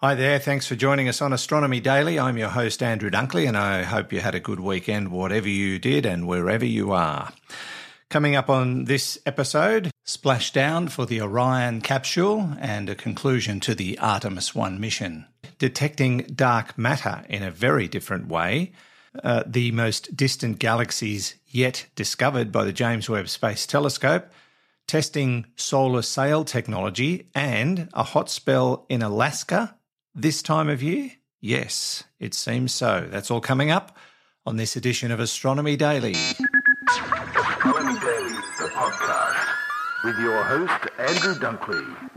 Hi there, thanks for joining us on Astronomy Daily. I'm your host, Andrew Dunkley, and I hope you had a good weekend, whatever you did and wherever you are. Coming up on this episode, splashdown for the Orion capsule and a conclusion to the Artemis 1 mission. Detecting dark matter in a very different way, uh, the most distant galaxies yet discovered by the James Webb Space Telescope, testing solar sail technology, and a hot spell in Alaska this time of year? Yes, it seems so. That's all coming up on this edition of Astronomy Daily. Astronomy Daily, the podcast, with your host, Andrew Dunkley.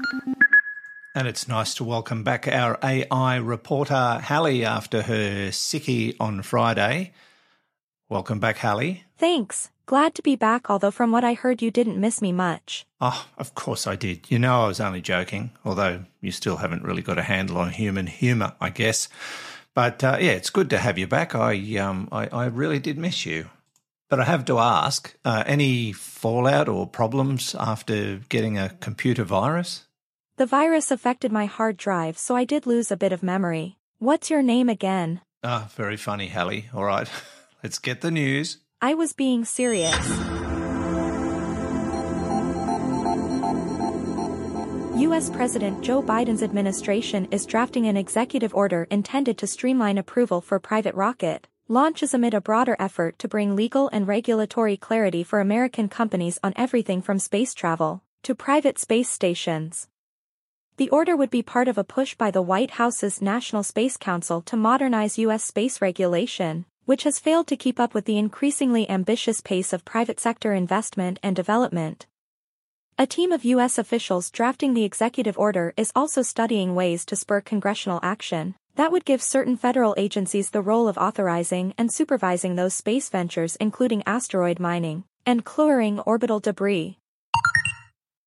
And it's nice to welcome back our AI reporter, Hallie, after her sickie on Friday. Welcome back, Hallie. Thanks. Glad to be back, although from what I heard, you didn't miss me much. Oh, of course I did. You know I was only joking, although you still haven't really got a handle on human humour, I guess. But uh, yeah, it's good to have you back. I, um, I, I really did miss you. But I have to ask uh, any fallout or problems after getting a computer virus? The virus affected my hard drive, so I did lose a bit of memory. What's your name again? Ah, very funny, Hallie. All right, let's get the news. I was being serious. U.S. President Joe Biden's administration is drafting an executive order intended to streamline approval for private rocket launches amid a broader effort to bring legal and regulatory clarity for American companies on everything from space travel to private space stations. The order would be part of a push by the White House's National Space Council to modernize U.S. space regulation, which has failed to keep up with the increasingly ambitious pace of private sector investment and development. A team of U.S. officials drafting the executive order is also studying ways to spur congressional action that would give certain federal agencies the role of authorizing and supervising those space ventures including asteroid mining and clearing orbital debris.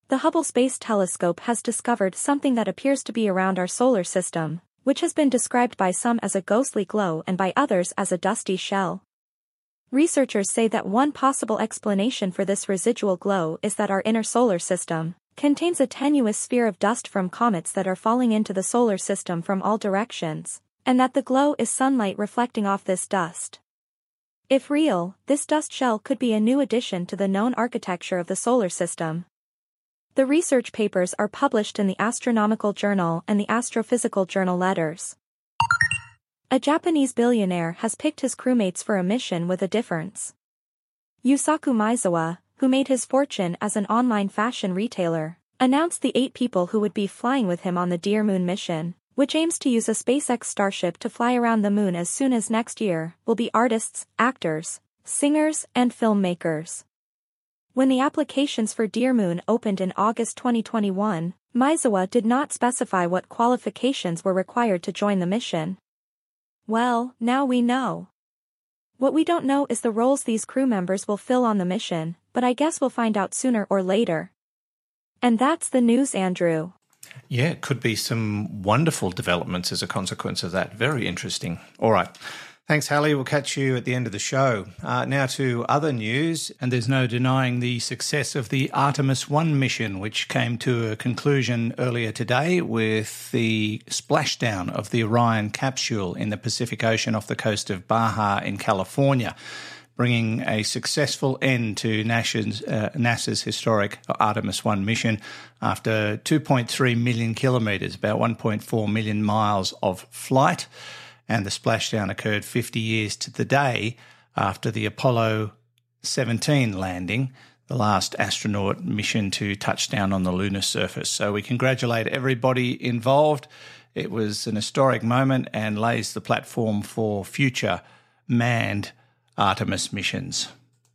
The Hubble Space Telescope has discovered something that appears to be around our solar system, which has been described by some as a ghostly glow and by others as a dusty shell. Researchers say that one possible explanation for this residual glow is that our inner solar system contains a tenuous sphere of dust from comets that are falling into the solar system from all directions, and that the glow is sunlight reflecting off this dust. If real, this dust shell could be a new addition to the known architecture of the solar system. The research papers are published in the Astronomical Journal and the Astrophysical Journal Letters. A Japanese billionaire has picked his crewmates for a mission with a difference. Yusaku Maezawa, who made his fortune as an online fashion retailer, announced the eight people who would be flying with him on the Dear Moon mission, which aims to use a SpaceX Starship to fly around the moon as soon as next year, will be artists, actors, singers, and filmmakers. When the applications for Dear Moon opened in August 2021, Maezawa did not specify what qualifications were required to join the mission. Well, now we know. What we don't know is the roles these crew members will fill on the mission, but I guess we'll find out sooner or later. And that's the news, Andrew. Yeah, it could be some wonderful developments as a consequence of that. Very interesting. All right. Thanks, Hallie. We'll catch you at the end of the show. Uh, now to other news, and there's no denying the success of the Artemis 1 mission, which came to a conclusion earlier today with the splashdown of the Orion capsule in the Pacific Ocean off the coast of Baja in California, bringing a successful end to NASA's, uh, NASA's historic Artemis 1 mission after 2.3 million kilometres, about 1.4 million miles of flight and the splashdown occurred 50 years to the day after the Apollo 17 landing, the last astronaut mission to touch down on the lunar surface. So we congratulate everybody involved. It was an historic moment and lays the platform for future manned Artemis missions.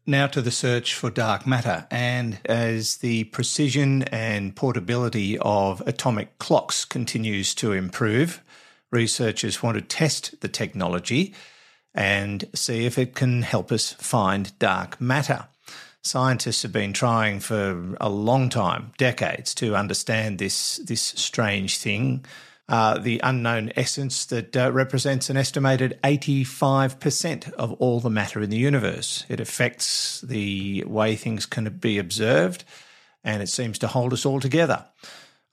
Now to the search for dark matter, and as the precision and portability of atomic clocks continues to improve, researchers want to test the technology and see if it can help us find dark matter. Scientists have been trying for a long time, decades, to understand this, this strange thing, uh, the unknown essence that uh, represents an estimated 85% of all the matter in the universe. It affects the way things can be observed and it seems to hold us all together.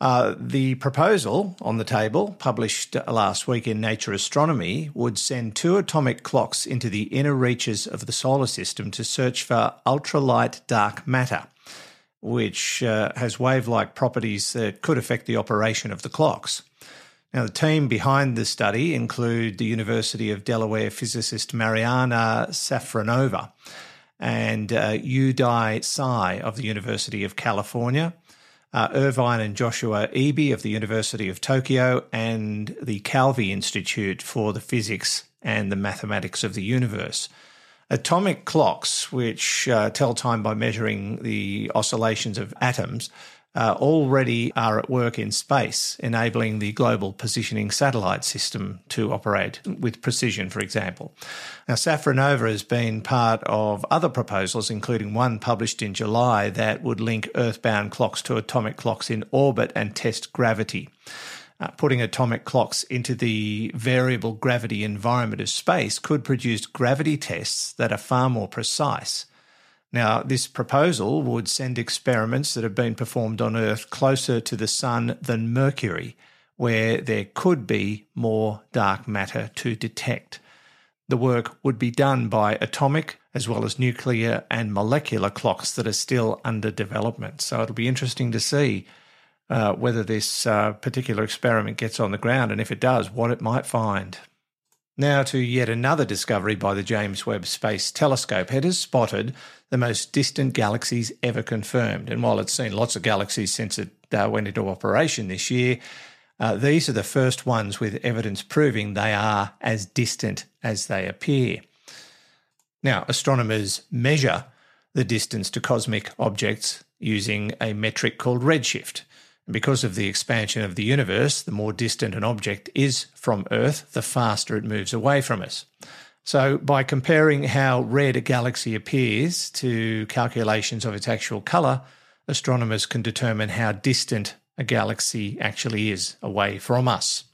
Uh, the proposal on the table, published last week in Nature Astronomy, would send two atomic clocks into the inner reaches of the solar system to search for ultralight dark matter, which uh, has wave like properties that could affect the operation of the clocks. Now, the team behind the study include the University of Delaware physicist Mariana Safronova and uh, Yu-Dai Tsai of the University of California, uh, Irvine and Joshua Eby of the University of Tokyo, and the Kavli Institute for the Physics and the Mathematics of the Universe. Atomic clocks, which uh, tell time by measuring the oscillations of atoms, uh, already are at work in space, enabling the global positioning satellite system to operate with precision, for example. Now, Safronova has been part of other proposals, including one published in July that would link earthbound clocks to atomic clocks in orbit and test gravity. Uh, putting atomic clocks into the variable gravity environment of space could produce gravity tests that are far more precise now, this proposal would send experiments that have been performed on Earth closer to the Sun than Mercury, where there could be more dark matter to detect. The work would be done by atomic as well as nuclear and molecular clocks that are still under development. So it'll be interesting to see uh, whether this uh, particular experiment gets on the ground and if it does, what it might find. Now to yet another discovery by the James Webb Space Telescope. It has spotted the most distant galaxies ever confirmed. And while it's seen lots of galaxies since it uh, went into operation this year, uh, these are the first ones with evidence proving they are as distant as they appear. Now, astronomers measure the distance to cosmic objects using a metric called redshift. And because of the expansion of the universe, the more distant an object is from Earth, the faster it moves away from us. So, by comparing how red a galaxy appears to calculations of its actual colour, astronomers can determine how distant a galaxy actually is away from us.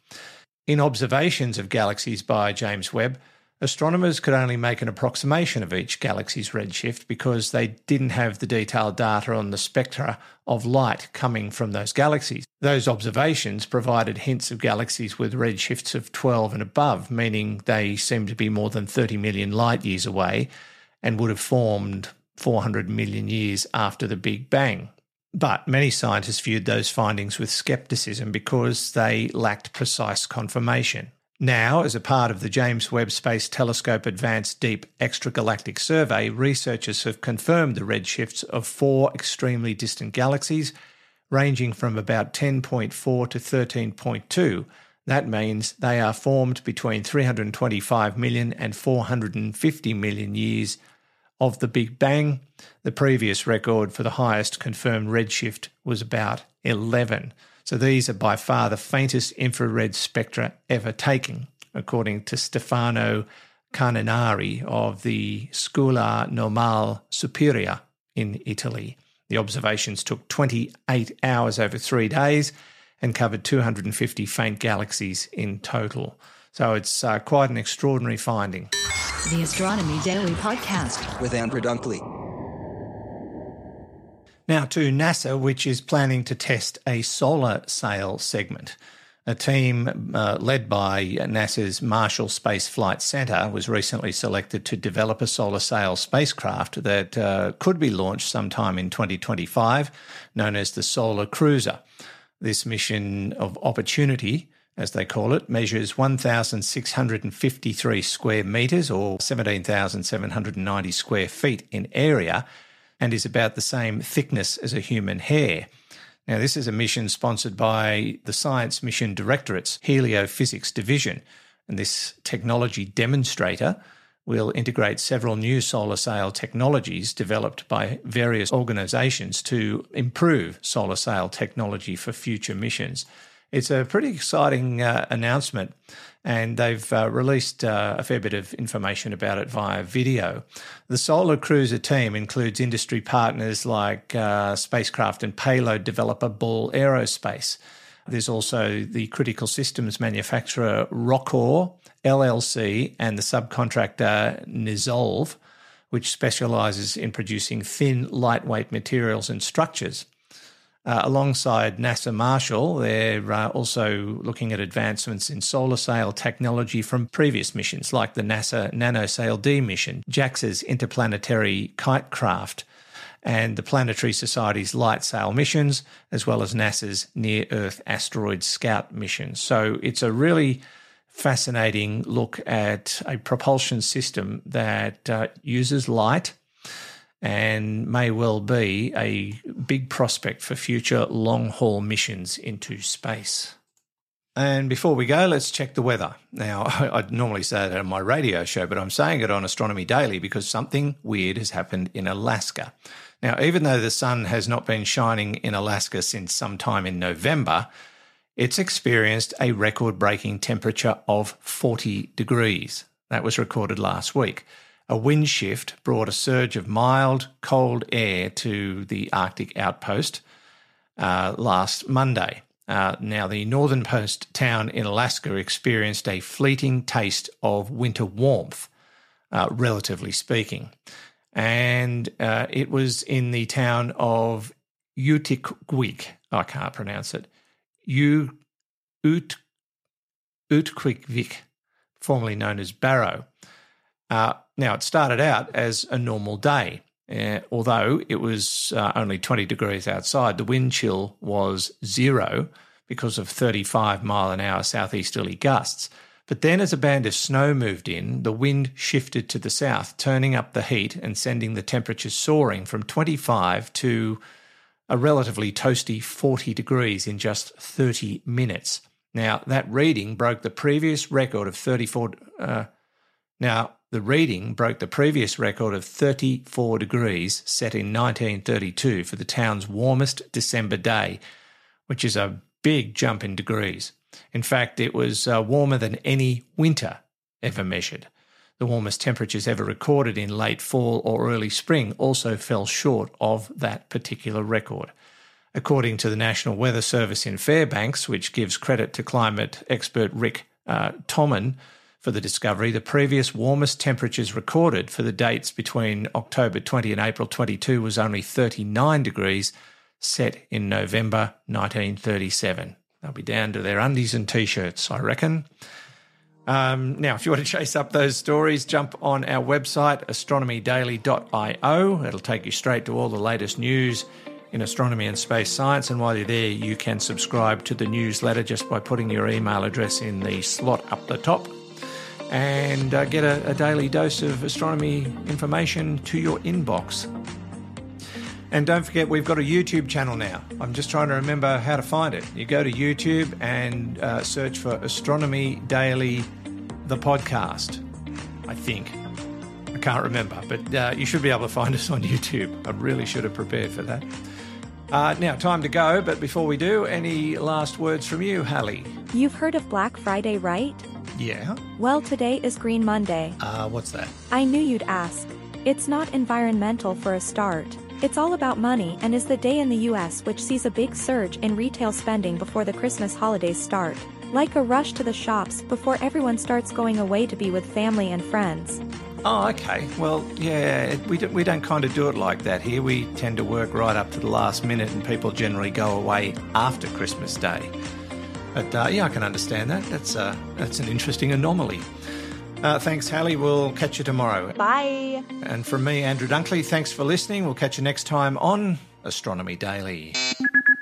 In observations of galaxies by James Webb, astronomers could only make an approximation of each galaxy's redshift because they didn't have the detailed data on the spectra of light coming from those galaxies. Those observations provided hints of galaxies with redshifts of 12 and above, meaning they seemed to be more than 30 million light years away and would have formed 400 million years after the Big Bang. But many scientists viewed those findings with skepticism because they lacked precise confirmation. Now, as a part of the James Webb Space Telescope Advanced Deep Extragalactic Survey, researchers have confirmed the redshifts of four extremely distant galaxies, ranging from about 10.4 to 13.2. That means they are formed between 325 million and 450 million years of the Big Bang. The previous record for the highest confirmed redshift was about 11. So these are by far the faintest infrared spectra ever taken, according to Stefano Carniani of the Scuola Normale Superiore in Italy. The observations took 28 hours over three days and covered 250 faint galaxies in total. So it's uh, quite an extraordinary finding. The Astronomy Daily Podcast with Andrew Dunkley. Now to NASA, which is planning to test a solar sail segment. A team uh, led by NASA's Marshall Space Flight Center was recently selected to develop a solar sail spacecraft that uh, could be launched sometime in 2025, known as the Solar Cruiser. This mission of opportunity, as they call it, measures 1,653 square meters or 17,790 square feet in area and is about the same thickness as a human hair. Now, this is a mission sponsored by the Science Mission Directorate's Heliophysics Division, and this technology demonstrator will integrate several new solar sail technologies developed by various organizations to improve solar sail technology for future missions. It's a pretty exciting uh, announcement and they've uh, released uh, a fair bit of information about it via video. The Solar Cruiser team includes industry partners like uh, spacecraft and payload developer Ball Aerospace. There's also the critical systems manufacturer Roccor LLC and the subcontractor NeXolve, which specializes in producing thin, lightweight materials and structures. Uh, alongside NASA Marshall, they're uh, also looking at advancements in solar sail technology from previous missions, like the NASA NanoSail D mission, JAXA's interplanetary kite craft, and the Planetary Society's light sail missions, as well as NASA's near Earth asteroid scout mission. So it's a really fascinating look at a propulsion system that uh, uses light and may well be a big prospect for future long haul missions into space. And before we go, let's check the weather. Now, I'd normally say that on my radio show, but I'm saying it on Astronomy Daily because something weird has happened in Alaska. Now, even though the sun has not been shining in Alaska since sometime in November, it's experienced a record breaking temperature of 40 degrees. That was recorded last week a wind shift brought a surge of mild, cold air to the Arctic outpost uh, last Monday. Uh, now, the northern post town in Alaska experienced a fleeting taste of winter warmth, uh, relatively speaking. And uh, it was in the town of Utqiagvik. I can't pronounce it. U- Ut- Utqiagvik, formerly known as Barrow. Now, it started out as a normal day. Uh, although it was uh, only 20 degrees outside, the wind chill was zero because of 35 mile an hour southeasterly gusts. But then, as a band of snow moved in, the wind shifted to the south, turning up the heat and sending the temperatures soaring from 25 to a relatively toasty 40 degrees in just 30 minutes. Now, that reading broke the previous record of 34. Uh, now, the reading broke the previous record of 34 degrees set in 1932 for the town's warmest December day, which is a big jump in degrees. In fact, it was uh, warmer than any winter ever measured. The warmest temperatures ever recorded in late fall or early spring also fell short of that particular record. According to the National Weather Service in Fairbanks, which gives credit to climate expert Rick uh, Thoman, for the discovery, the previous warmest temperatures recorded for the dates between October 20 and April 22 was only 39 degrees, set in November 1937. They'll be down to their undies and t shirts, I reckon. Um, now, if you want to chase up those stories, jump on our website, astronomydaily.io. It'll take you straight to all the latest news in astronomy and space science. And while you're there, you can subscribe to the newsletter just by putting your email address in the slot up the top and uh, get a, a daily dose of astronomy information to your inbox. And don't forget, we've got a YouTube channel now. I'm just trying to remember how to find it. You go to YouTube and uh, search for Astronomy Daily, the podcast, I think. I can't remember, but uh, you should be able to find us on YouTube. I really should have prepared for that. Uh, now, time to go, but before we do, any last words from you, Hallie? You've heard of Black Friday, right? Yeah. Well, today is Green Monday. Uh, what's that? I knew you'd ask. It's not environmental for a start. It's all about money and is the day in the US which sees a big surge in retail spending before the Christmas holidays start. Like a rush to the shops before everyone starts going away to be with family and friends. Oh, okay. Well, yeah, we don't, we don't kind of do it like that here. We tend to work right up to the last minute, and people generally go away after Christmas Day. But uh, yeah, I can understand that. That's uh, that's an interesting anomaly. Uh, thanks, Hallie. We'll catch you tomorrow. Bye. And from me, Andrew Dunkley, thanks for listening. We'll catch you next time on Astronomy Daily.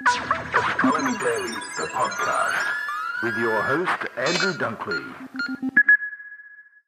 Astronomy Daily, the podcast, with your host, Andrew Dunkley.